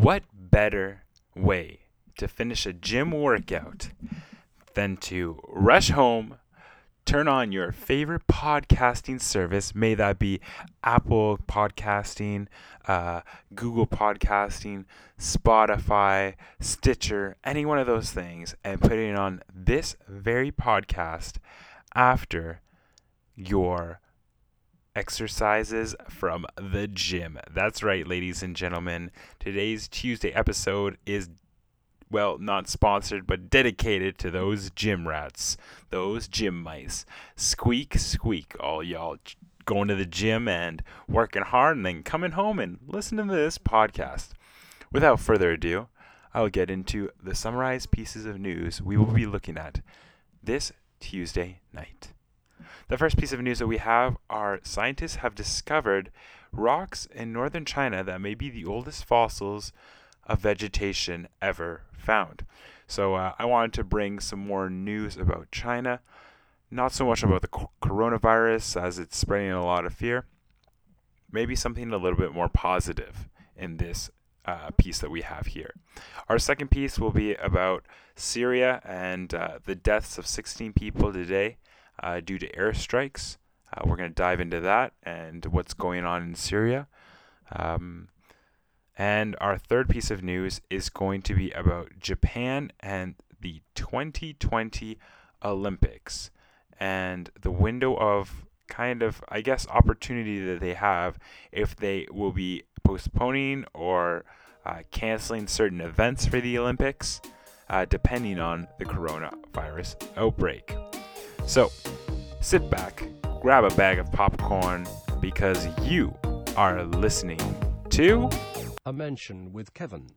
What better way to finish a gym workout than to rush home, turn on your favorite podcasting service, may that be Apple Podcasting, uh, Google Podcasting, Spotify, Stitcher, any one of those things, and putting on this very podcast after your exercises from the gym. That's right, ladies and gentlemen. Today's Tuesday episode is, well, not sponsored, but dedicated to those gym rats, those gym mice. Squeak, squeak, all y'all going to the gym and working hard and then coming home and listening to this podcast. Without further ado, I'll get into the summarized pieces of news we will be looking at this Tuesday night. The first piece of news that we have are scientists have discovered rocks in northern China that may be the oldest fossils of vegetation ever found. So uh, I wanted to bring some more news about China, not so much about the coronavirus as it's spreading a lot of fear, maybe something a little bit more positive in this uh, piece that we have here. Our second piece will be about Syria and uh, the deaths of 16 people today uh, due to airstrikes. Uh, we're going to dive into that and what's going on in Syria. Um, and our third piece of news is going to be about Japan and the 2020 Olympics and the window of kind of, I guess, opportunity that they have if they will be postponing or uh, canceling certain events for the Olympics, uh, depending on the coronavirus outbreak. So, sit back, grab a bag of popcorn, because you are listening to A Mention with Kevin.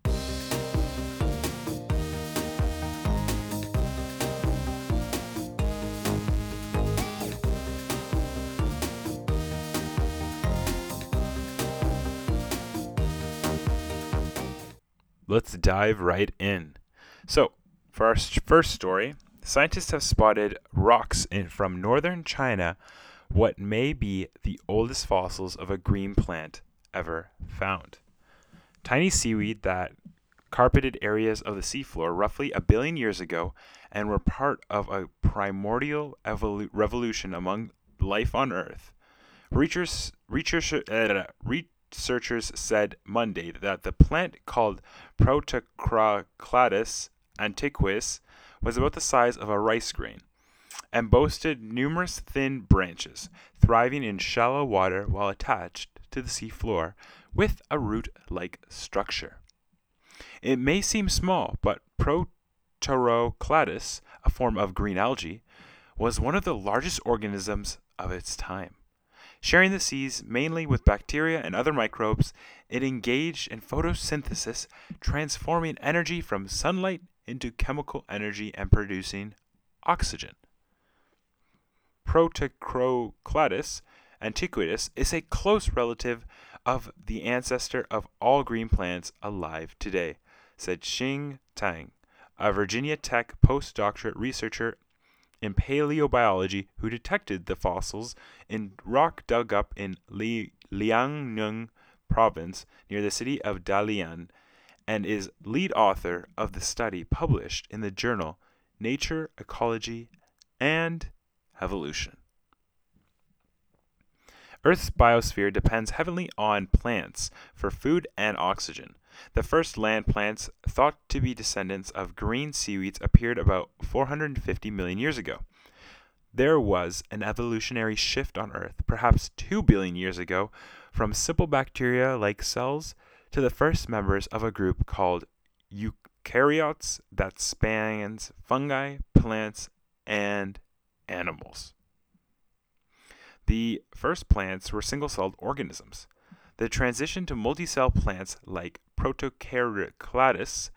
Let's dive right in. So, for our first story, Scientists have spotted rocks in, from northern China, what may be the oldest fossils of a green plant ever found. Tiny seaweed that carpeted areas of the seafloor roughly a billion years ago and were part of a primordial evolu- revolution among life on Earth. Researchers, uh, researchers said Monday that the plant called Protocrocladus antiquus was about the size of a rice grain and boasted numerous thin branches, thriving in shallow water while attached to the sea floor with a root like structure. It may seem small, but Protocrocladus, a form of green algae, was one of the largest organisms of its time. Sharing the seas mainly with bacteria and other microbes, it engaged in photosynthesis, transforming energy from sunlight into chemical energy and producing oxygen. Protocrocladus antiquus is a close relative of the ancestor of all green plants alive today, said Xing Tang, a Virginia Tech postdoctorate researcher in paleobiology who detected the fossils in rock dug up in Li- Liaoning province near the city of Dalian and is lead author of the study published in the journal Nature, Ecology, and Evolution. Earth's biosphere depends heavily on plants for food and oxygen. The first land plants, thought to be descendants of green seaweeds, appeared about 450 million years ago. There was an evolutionary shift on Earth, perhaps 2 billion years ago, from simple bacteria like cells to the first members of a group called eukaryotes that spans fungi, plants, and animals. The first plants were single celled organisms. The transition to multicell plants like Protocrocladus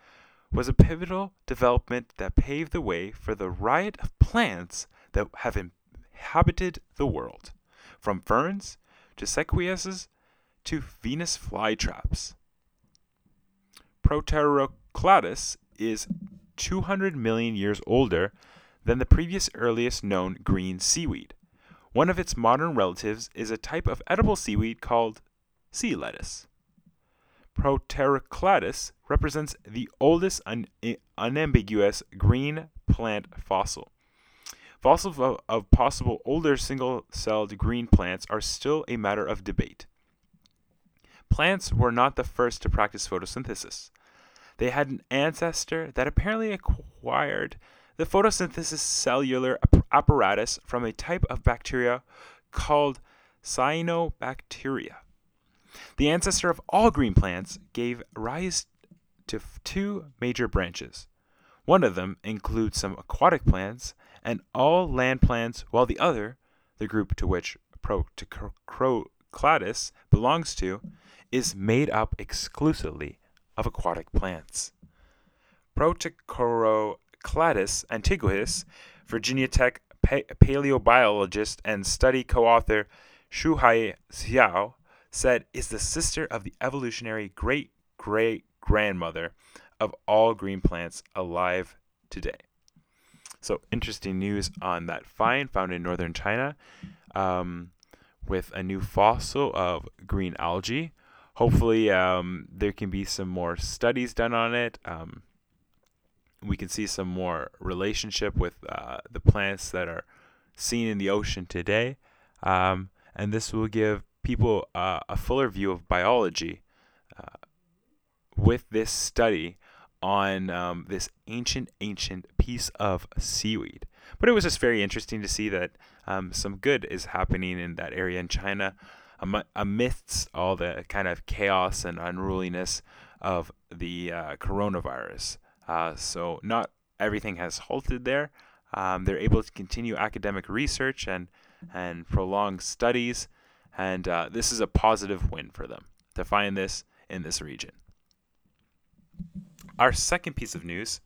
was a pivotal development that paved the way for the riot of plants that have inhabited the world, from ferns to sequoias to Venus flytraps. Protocrocladus is 200 million years older than the previous earliest known green seaweed. One of its modern relatives is a type of edible seaweed called sea lettuce. Proterocladus represents the oldest un- eh, unambiguous green plant fossil. Fossils of, of possible older single celled green plants are still a matter of debate. Plants were not the first to practice photosynthesis. They had an ancestor that apparently acquired the photosynthesis cellular apparatus from a type of bacteria called cyanobacteria. The ancestor of all green plants gave rise to two major branches. One of them includes some aquatic plants and all land plants, while the other, the group to which Proterocladus belongs to, is made up exclusively of aquatic plants. Proterocladus antiquus, Virginia Tech paleobiologist and study co-author Shuhai Xiao, said is the sister of the evolutionary great great grandmother of all green plants alive today. So, interesting news on that find found in northern China um, with a new fossil of green algae. Hopefully, um, there can be some more studies done on it. Um, we can see some more relationship with uh, the plants that are seen in the ocean today. Um, and this will give people uh, a fuller view of biology uh, with this study on um, this ancient, ancient piece of seaweed. But it was just very interesting to see that um, some good is happening in that area in China amidst all the kind of chaos and unruliness of the uh, coronavirus. Uh, so, not everything has halted there. Um, they're able to continue academic research and, and prolong studies and uh, this is a positive win for them to find this in this region. Our second piece of news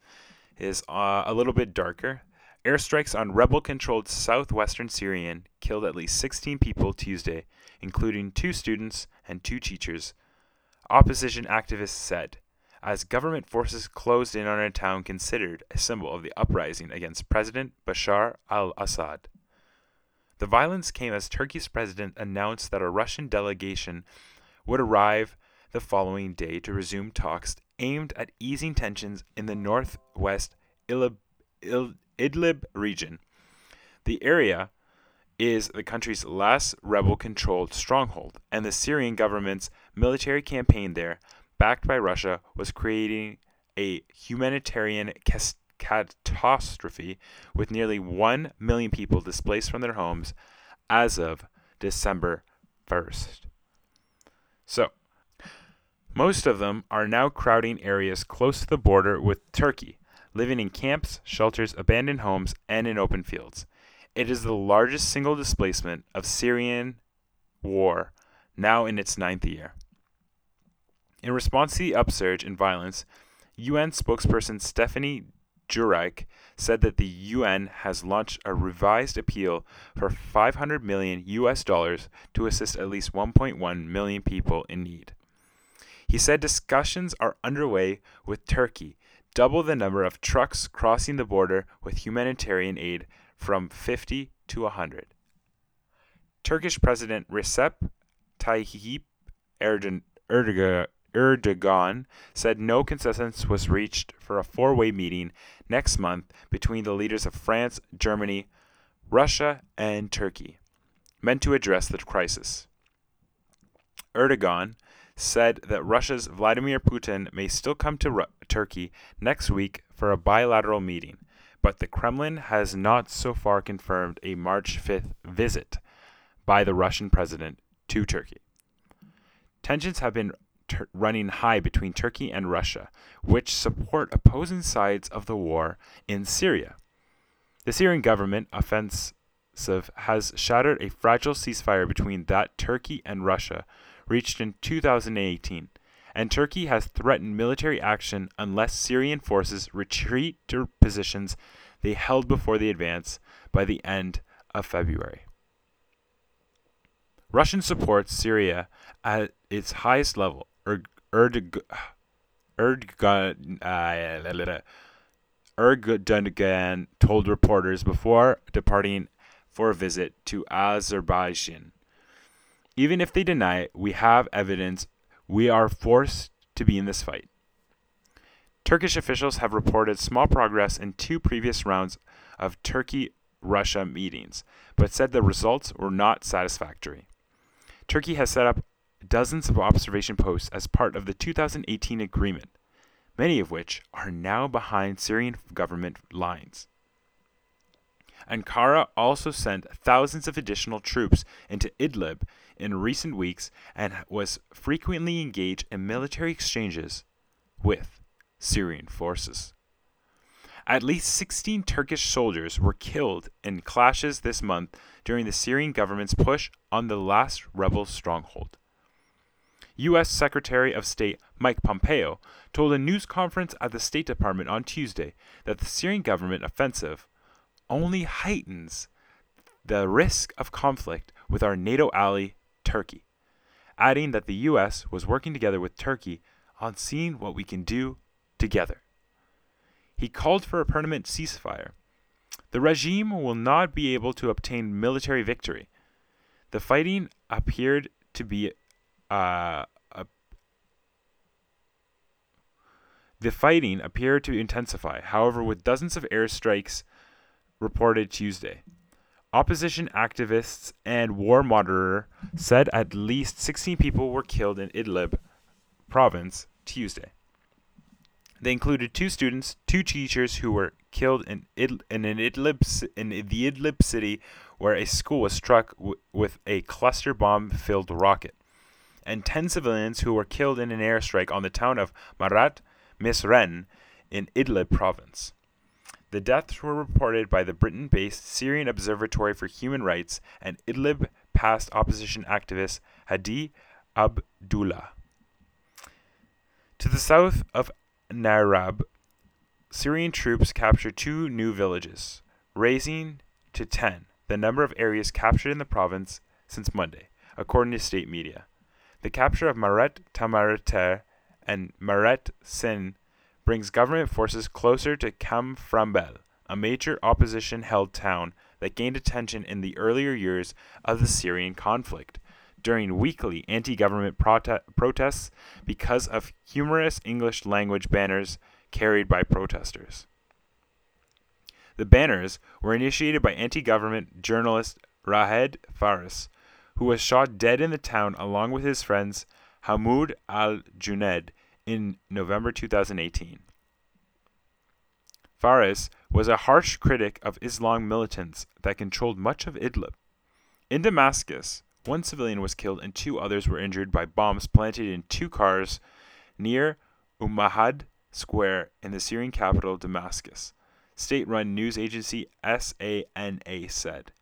is uh, a little bit darker. Airstrikes on rebel controlled southwestern Syrian killed at least 16 people Tuesday, including two students and two teachers, opposition activists said, as government forces closed in on a town considered a symbol of the uprising against President Bashar al Assad. The violence came as Turkey's president announced that a Russian delegation would arrive the following day to resume talks aimed at easing tensions in the northwest Idlib, Idlib region. The area is the country's last rebel controlled stronghold, and the Syrian government's military campaign there, backed by Russia, was creating a humanitarian catastrophe with nearly 1 million people displaced from their homes as of December 1st. So, most of them are now crowding areas close to the border with Turkey, living in camps, shelters, abandoned homes, and in open fields. It is the largest single displacement of Syrian war, now in its ninth year. In response to the upsurge in violence, UN spokesperson Stephane Dujarric said that the UN has launched a revised appeal for 500 million US dollars to assist at least 1.1 million people in need. He said discussions are underway with Turkey, double the number of trucks crossing the border with humanitarian aid from 50 to 100. Turkish President Recep Tayyip Erdogan said no consensus was reached for a four way meeting next month between the leaders of France, Germany, Russia, and Turkey, meant to address the crisis. Erdogan said that Russia's Vladimir Putin may still come to Turkey next week for a bilateral meeting, but the Kremlin has not so far confirmed a March 5th visit by the Russian president to Turkey. Tensions have been running high between Turkey and Russia, which support opposing sides of the war in Syria. The Syrian government offensive has shattered a fragile ceasefire between that Turkey and Russia reached in 2018, and Turkey has threatened military action unless Syrian forces retreat to positions they held before the advance by the end of February. Russian supports Syria at its highest level, Erdogan, uh, Erdogan told reporters before departing for a visit to Azerbaijan. Even if they deny it, we have evidence we are forced to be in this fight. Turkish officials have reported small progress in two previous rounds of Turkey Russia meetings, but said the results were not satisfactory. Turkey has set up dozens of observation posts as part of the 2018 agreement, many of which are now behind Syrian government lines. Ankara also sent thousands of additional troops into Idlib in recent weeks and was frequently engaged in military exchanges with Syrian forces. At least 16 Turkish soldiers were killed in clashes this month during the Syrian government's push on the last rebel stronghold. U.S. Secretary of State Mike Pompeo told a news conference at the State Department on Tuesday that the Syrian government offensive only heightens the risk of conflict with our NATO ally, Turkey, adding that the U.S. was working together with Turkey on seeing what we can do together. He called for a permanent ceasefire. The regime will not be able to obtain military victory. The fighting appeared to be uh, a, the fighting appeared to intensify, however, with dozens of airstrikes reported Tuesday. Opposition activists and war monitor said at least 16 people were killed in Idlib province Tuesday. They included two students, two teachers who were killed in, in Idlib in the Idlib city, where a school was struck w- with a cluster bomb-filled rocket, and ten civilians who were killed in an airstrike on the town of Maarat Misrin in Idlib province. The deaths were reported by the Britain-based Syrian Observatory for Human Rights and Idlib past opposition activist Hadi Abdullah. To the south of Narab, Syrian troops captured two new villages, raising to 10 the number of areas captured in the province since Monday, according to state media. The capture of Maret Tamarater and Maret Sin brings government forces closer to Kafranbel, a major opposition held town that gained attention in the earlier years of the Syrian conflict during weekly anti government prote- protests because of humorous English language banners carried by protesters. The banners were initiated by anti government journalist Raed Faris, who was shot dead in the town along with his friends Hamoud al Junaid in November 2018. Faris was a harsh critic of Islam militants that controlled much of Idlib. In Damascus, one civilian was killed and two others were injured by bombs planted in two cars near Umayyad Square in the Syrian capital Damascus. State run news agency SANA said.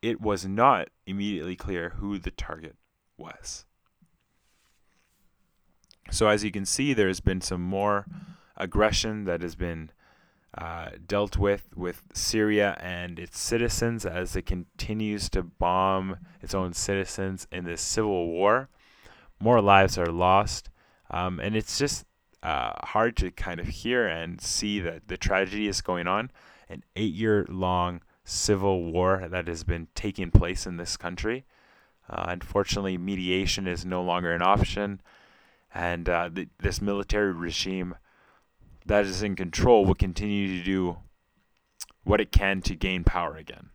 It was not immediately clear who the target was. So, as you can see, there's been some more aggression that has been uh, dealt with with Syria and its citizens as it continues to bomb its own citizens in this civil war. More lives are lost, um, and it's just uh, hard to kind of hear and see that the tragedy is going on. An eight-year-long civil war that has been taking place in this country. Uh, unfortunately, mediation is no longer an option, and uh, the, this military regime that is in control will continue to do what it can to gain power again.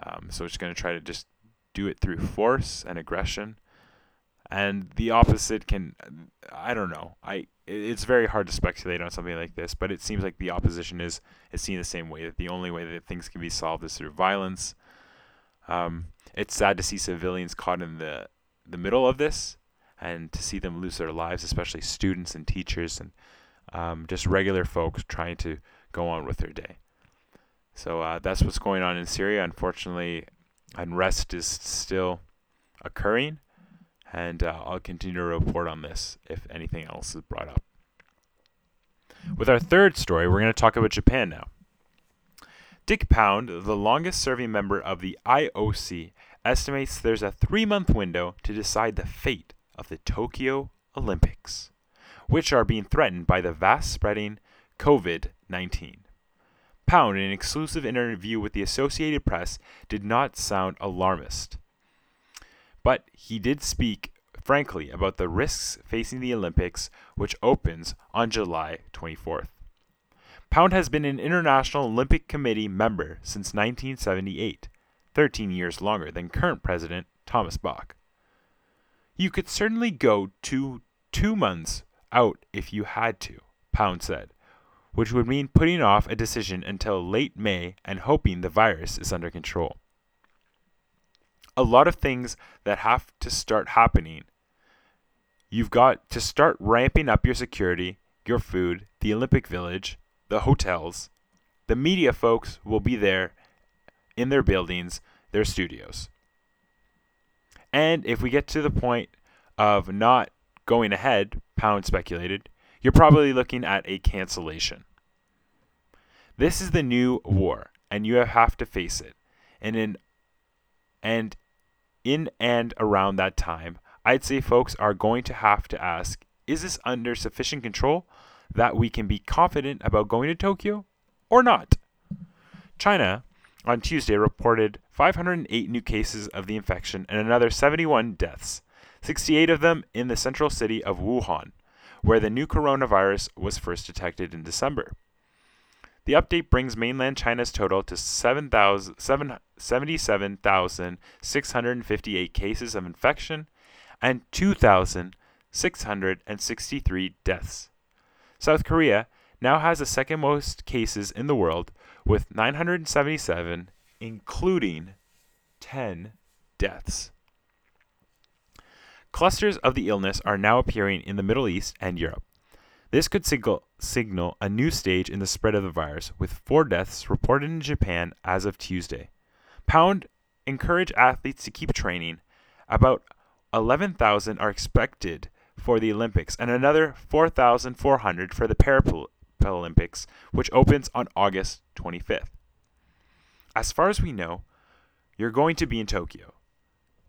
Um, so it's going to try to just do it through force and aggression. And the opposite can, I don't know. I it's very hard to speculate on something like this, but it seems like the opposition is is seen the same way. That the only way that things can be solved is through violence. Um, it's sad to see civilians caught in the the middle of this, and to see them lose their lives, especially students and teachers and um, just regular folks trying to go on with their day. So uh, that's what's going on in Syria. Unfortunately, unrest is still occurring, and uh, I'll continue to report on this if anything else is brought up. With our third story, we're going to talk about Japan now. Dick Pound, the longest serving member of the IOC, estimates there's a three month window to decide the fate of the Tokyo Olympics which are being threatened by the vast spreading COVID 19. Pound, in an exclusive interview with the Associated Press, did not sound alarmist. But he did speak frankly about the risks facing the Olympics, which opens on July 24th. Pound has been an International Olympic Committee member since 1978, 13 years longer than current president Thomas Bach. You could certainly go to two months out if you had to, Pound said, which would mean putting off a decision until late May and hoping the virus is under control. A lot of things that have to start happening. You've got to start ramping up your security, your food, the Olympic Village, the hotels. The media folks will be there in their buildings, their studios. And if we get to the point of not going ahead, Pound speculated, you're probably looking at a cancellation. This is the new war, and you have to face it. And in and in and around that time, I'd say folks are going to have to ask, is this under sufficient control that we can be confident about going to Tokyo or not? China on Tuesday reported 508 new cases of the infection and another 71 deaths, 68 of them in the central city of Wuhan, where the new coronavirus was first detected in December. The update brings mainland China's total to 77,658 cases of infection and 2,663 deaths. South Korea now has the second most cases in the world with 977, including 10 deaths. Clusters of the illness are now appearing in the Middle East and Europe. This could signal, signal a new stage in the spread of the virus, with four deaths reported in Japan as of Tuesday. Pound encouraged athletes to keep training. About 11,000 are expected for the Olympics and another 4,400 for the Paralympics, which opens on August 25th. As far as we know, you're going to be in Tokyo,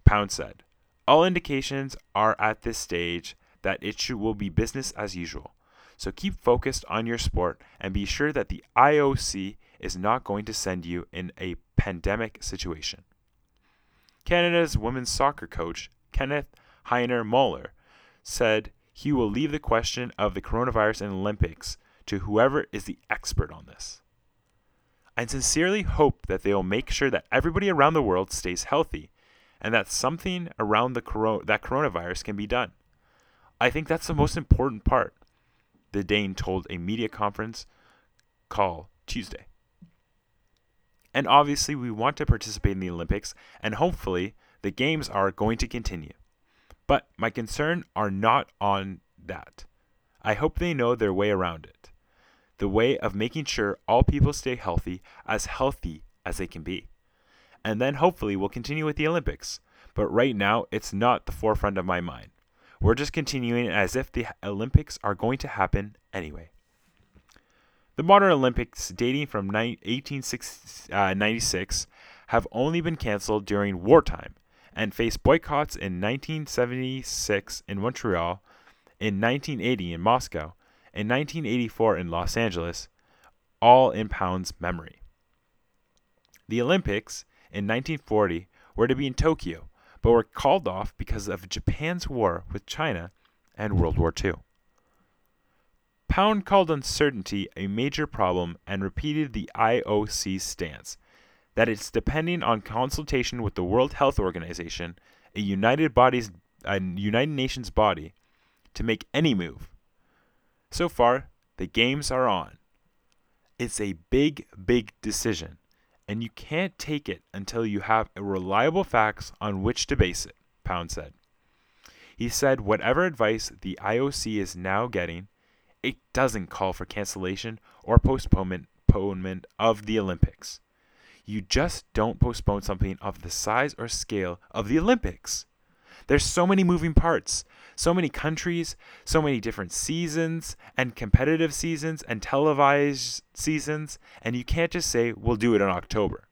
Pound said. All indications are at this stage that it will be business as usual. So keep focused on your sport and be sure that the IOC is not going to send you in a pandemic situation. Canada's women's soccer coach, Kenneth Heiner Moller, said he will leave the question of the coronavirus and Olympics to whoever is the expert on this. I sincerely hope that they will make sure that everybody around the world stays healthy and that something around the coro- that coronavirus can be done. I think that's the most important part the Dane told a media conference call Tuesday. And obviously, we want to participate in the Olympics, and hopefully, the Games are going to continue. But my concern are not on that. I hope they know their way around it. The way of making sure all people stay healthy, as healthy as they can be. And then hopefully we'll continue with the Olympics. But right now, it's not the forefront of my mind. We're just continuing as if the Olympics are going to happen anyway. The modern Olympics, dating from 1896, uh, have only been canceled during wartime and faced boycotts in 1976 in Montreal, in 1980 in Moscow, in 1984 in Los Angeles, all in Pound's memory. The Olympics in 1940 were to be in Tokyo, but were called off because of Japan's war with China and World War II. Pound called uncertainty a major problem and repeated the IOC's stance that it's depending on consultation with the World Health Organization, a United bodies a United Nations body, to make any move. So far, the games are on. It's a big, big decision and you can't take it until you have reliable facts on which to base it, Pound said. He said whatever advice the IOC is now getting, it doesn't call for cancellation or postponement of the Olympics. You just don't postpone something of the size or scale of the Olympics. There's so many moving parts, so many countries, so many different seasons and competitive seasons and televised seasons, and you can't just say, we'll do it in October.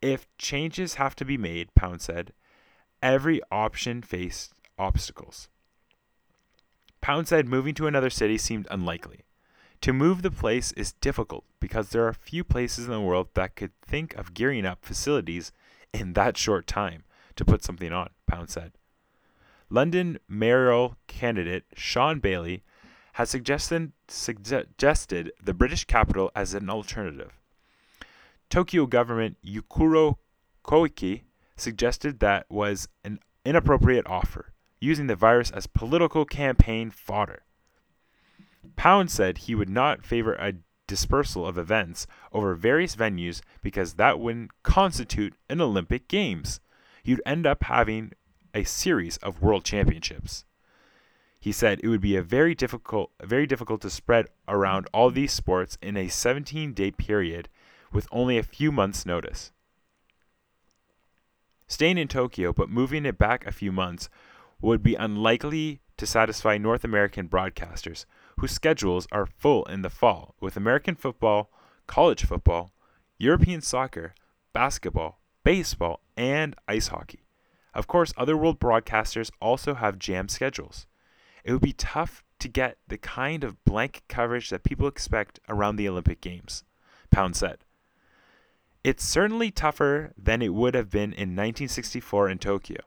If changes have to be made, Pound said, every option faced obstacles. Pound said moving to another city seemed unlikely. To move the place is difficult because there are few places in the world that could think of gearing up facilities in that short time to put something on, Pound said. London mayoral candidate Shaun Bailey has suggested, suggested the British capital as an alternative. Tokyo government Yuriko Koike suggested that was an inappropriate offer, using the virus as political campaign fodder. Pound said he would not favor a dispersal of events over various venues because that wouldn't constitute an Olympic Games. You'd end up having a series of world championships. He said it would be a very difficult very difficult to spread around all these sports in a 17-day period with only a few months notice. Staying in Tokyo but moving it back a few months would be unlikely to satisfy North American broadcasters whose schedules are full in the fall with American football, college football, European soccer, basketball, baseball, and ice hockey. Of course, other world broadcasters also have jammed schedules. It would be tough to get the kind of blank coverage that people expect around the Olympic Games, Pound said. It's certainly tougher than it would have been in 1964 in Tokyo,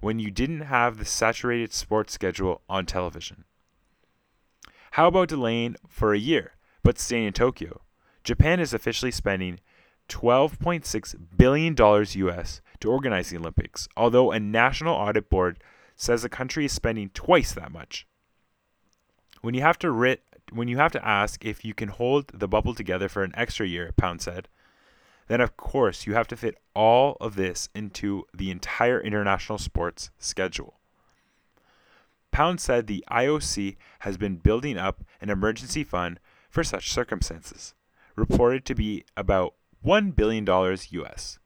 when you didn't have the saturated sports schedule on television. How about delaying for a year, but staying in Tokyo? Japan is officially spending $12.6 billion US to organize the Olympics, although a national audit board says the country is spending twice that much. When you have to writ, when you have to ask if you can hold the bubble together for an extra year, Pound said, then of course you have to fit all of this into the entire international sports schedule. Pound said the IOC has been building up an emergency fund for such circumstances, reported to be about $1 billion US.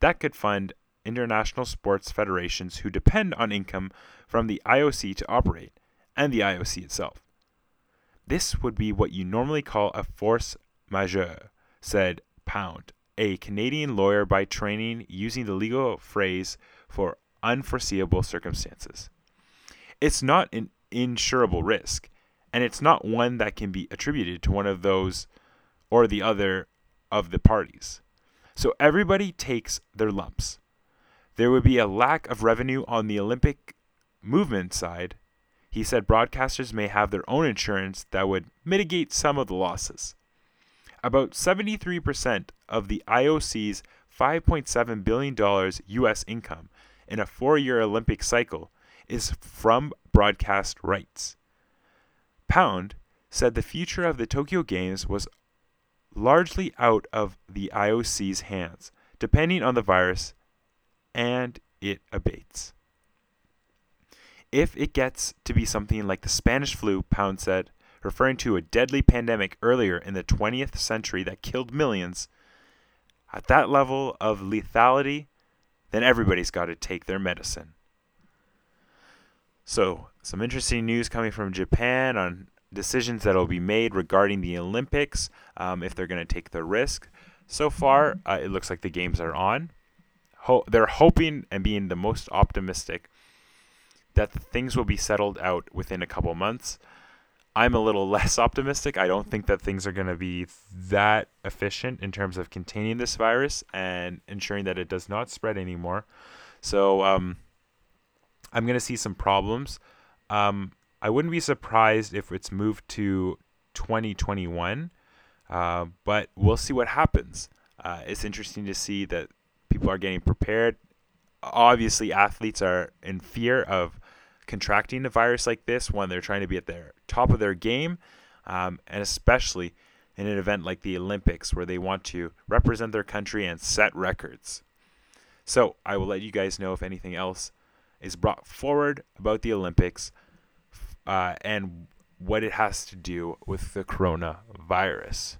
That could fund international sports federations who depend on income from the IOC to operate, and the IOC itself. This would be what you normally call a force majeure, said Pound, a Canadian lawyer by training using the legal phrase for unforeseeable circumstances. It's not an insurable risk, and it's not one that can be attributed to one of those or the other of the parties. So everybody takes their lumps. There would be a lack of revenue on the Olympic movement side. He said broadcasters may have their own insurance that would mitigate some of the losses. About 73% of the IOC's $5.7 billion US income in a four year Olympic cycle is from broadcast rights. Pound said the future of the Tokyo Games was largely out of the IOC's hands, depending on the virus, and it abates. If it gets to be something like the Spanish flu, Pound said, referring to a deadly pandemic earlier in the 20th century that killed millions, at that level of lethality, then everybody's got to take their medicine. So, some interesting news coming from Japan on decisions that will be made regarding the Olympics um, if they're going to take the risk. So far, uh, it looks like the games are on. Ho- they're hoping and being the most optimistic that things will be settled out within a couple months. I'm a little less optimistic. I don't think that things are going to be that efficient in terms of containing this virus and ensuring that it does not spread anymore. So um, I'm going to see some problems. Um, I wouldn't be surprised if it's moved to 2021, uh, but we'll see what happens. Uh, it's interesting to see that people are getting prepared. Obviously, athletes are in fear of contracting a virus like this when they're trying to be at their top of their game, um, and especially in an event like the Olympics where they want to represent their country and set records. So I will let you guys know if anything else is brought forward about the Olympics uh, and what it has to do with the coronavirus.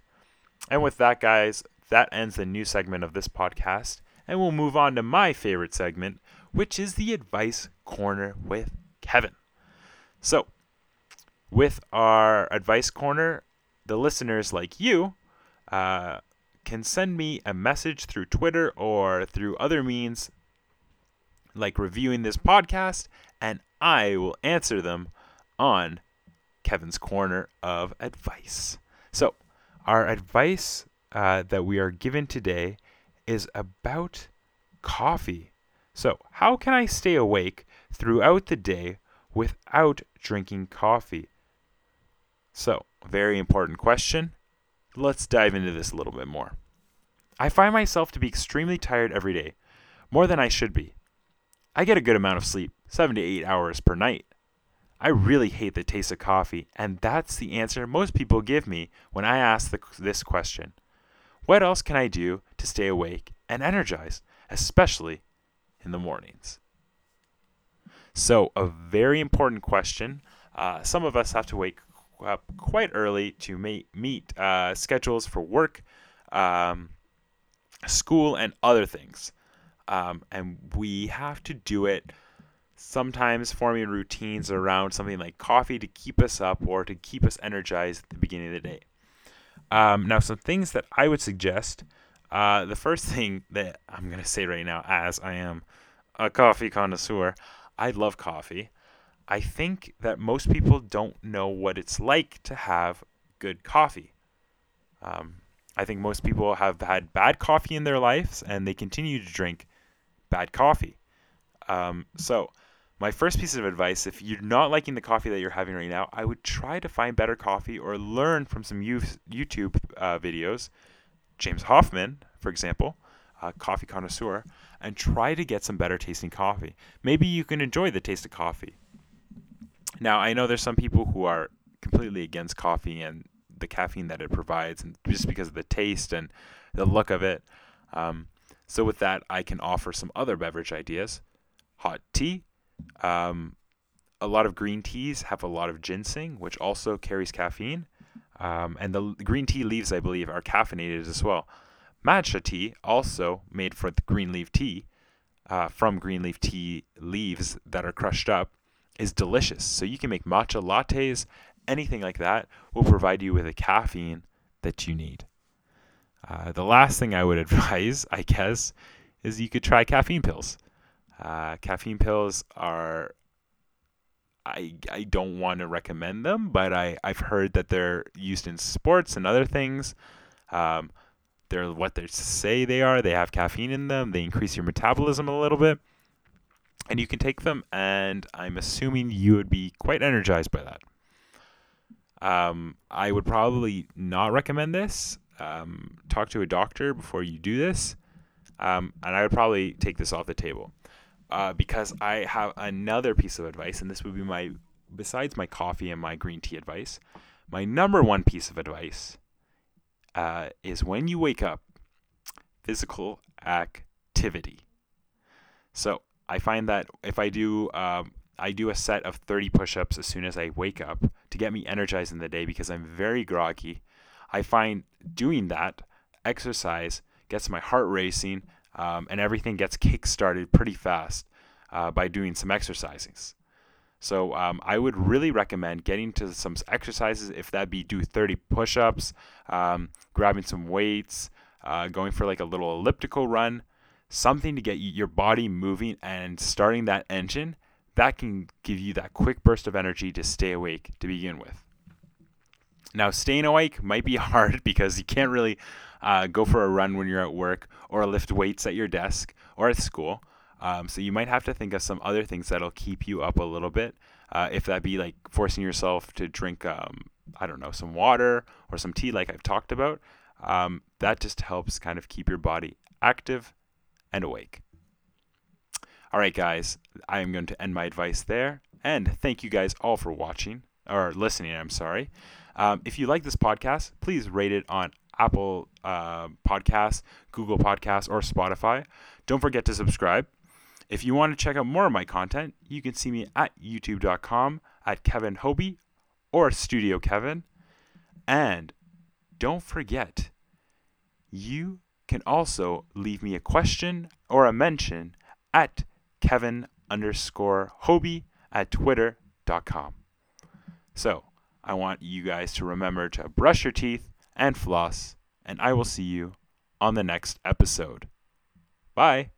And with that, guys, that ends the new segment of this podcast. And we'll move on to my favorite segment, which is the Advice Corner with Kevin. So, with our advice corner, the listeners like you uh, can send me a message through Twitter or through other means like reviewing this podcast, and I will answer them on Kevin's Corner of Advice. So, our advice uh, that we are given today is about coffee. So, how can I stay awake throughout the day without drinking coffee? So, very important question. Let's dive into this a little bit more. I find myself to be extremely tired every day, more than I should be. I get a good amount of sleep, 7 to 8 hours per night. I really hate the taste of coffee, and that's the answer most people give me when I ask the, this question. What else can I do to stay awake and energized, especially in the mornings? So, a very important question. Uh, some of us have to wake up quite early to meet, meet uh, schedules for work, um, school, and other things. Um, and we have to do it sometimes forming routines around something like coffee to keep us up or to keep us energized at the beginning of the day. Um, now, some things that I would suggest. Uh, the first thing that I'm going to say right now, as I am a coffee connoisseur, I love coffee. I think that most people don't know what it's like to have good coffee. Um, I think most people have had bad coffee in their lives and they continue to drink bad coffee. Um, so, my first piece of advice if you're not liking the coffee that you're having right now, I would try to find better coffee or learn from some YouTube uh, videos. James Hoffmann, for example, a coffee connoisseur, and try to get some better tasting coffee. Maybe you can enjoy the taste of coffee. Now, I know there's some people who are completely against coffee and the caffeine that it provides, and just because of the taste and the look of it. Um, so, with that, I can offer some other beverage ideas. Hot tea. Um, a lot of green teas have a lot of ginseng, which also carries caffeine. Um, and the green tea leaves, I believe, are caffeinated as well. Matcha tea, also made the green leaf tea, uh, from green leaf tea leaves that are crushed up, is delicious. So you can make matcha lattes, anything like that will provide you with the caffeine that you need. Uh, the last thing I would advise, I guess, is you could try caffeine pills. Uh, caffeine pills are, I, I don't want to recommend them, but I, I've heard that they're used in sports and other things. Um, they're what they say they are. They have caffeine in them. They increase your metabolism a little bit and you can take them, and I'm assuming you would be quite energized by that. Um, I would probably not recommend this. Um, talk to a doctor before you do this, um, and I would probably take this off the table uh, because I have another piece of advice, and this would be my besides my coffee and my green tea advice. My number one piece of advice uh, is when you wake up, physical activity. So I find that if I do um, I do a set of 30 push-ups as soon as I wake up to get me energized in the day because I'm very groggy. I find doing that exercise gets my heart racing um, and everything gets kick-started pretty fast uh, by doing some exercises. So um, I would really recommend getting to some exercises, if that be do 30 push-ups, um, grabbing some weights, uh, going for like a little elliptical run, something to get your body moving and starting that engine that can give you that quick burst of energy to stay awake to begin with. Now, staying awake might be hard because you can't really uh, go for a run when you're at work or lift weights at your desk or at school. Um, so you might have to think of some other things that'll keep you up a little bit. Uh, if that be like forcing yourself to drink, um, I don't know, some water or some tea, like I've talked about, um, that just helps kind of keep your body active and awake. All right, guys, I am going to end my advice there. And thank you guys all for watching or listening. I'm sorry. Um, if you like this podcast, please rate it on Apple uh, Podcasts, Google Podcasts, or Spotify. Don't forget to subscribe. If you want to check out more of my content, you can see me at youtube.com at Kevin Hobe or Studio Kevin. And don't forget, you can also leave me a question or a mention at Kevin underscore Hobie at twitter.com. So I want you guys to remember to brush your teeth and floss, and I will see you on the next episode. Bye.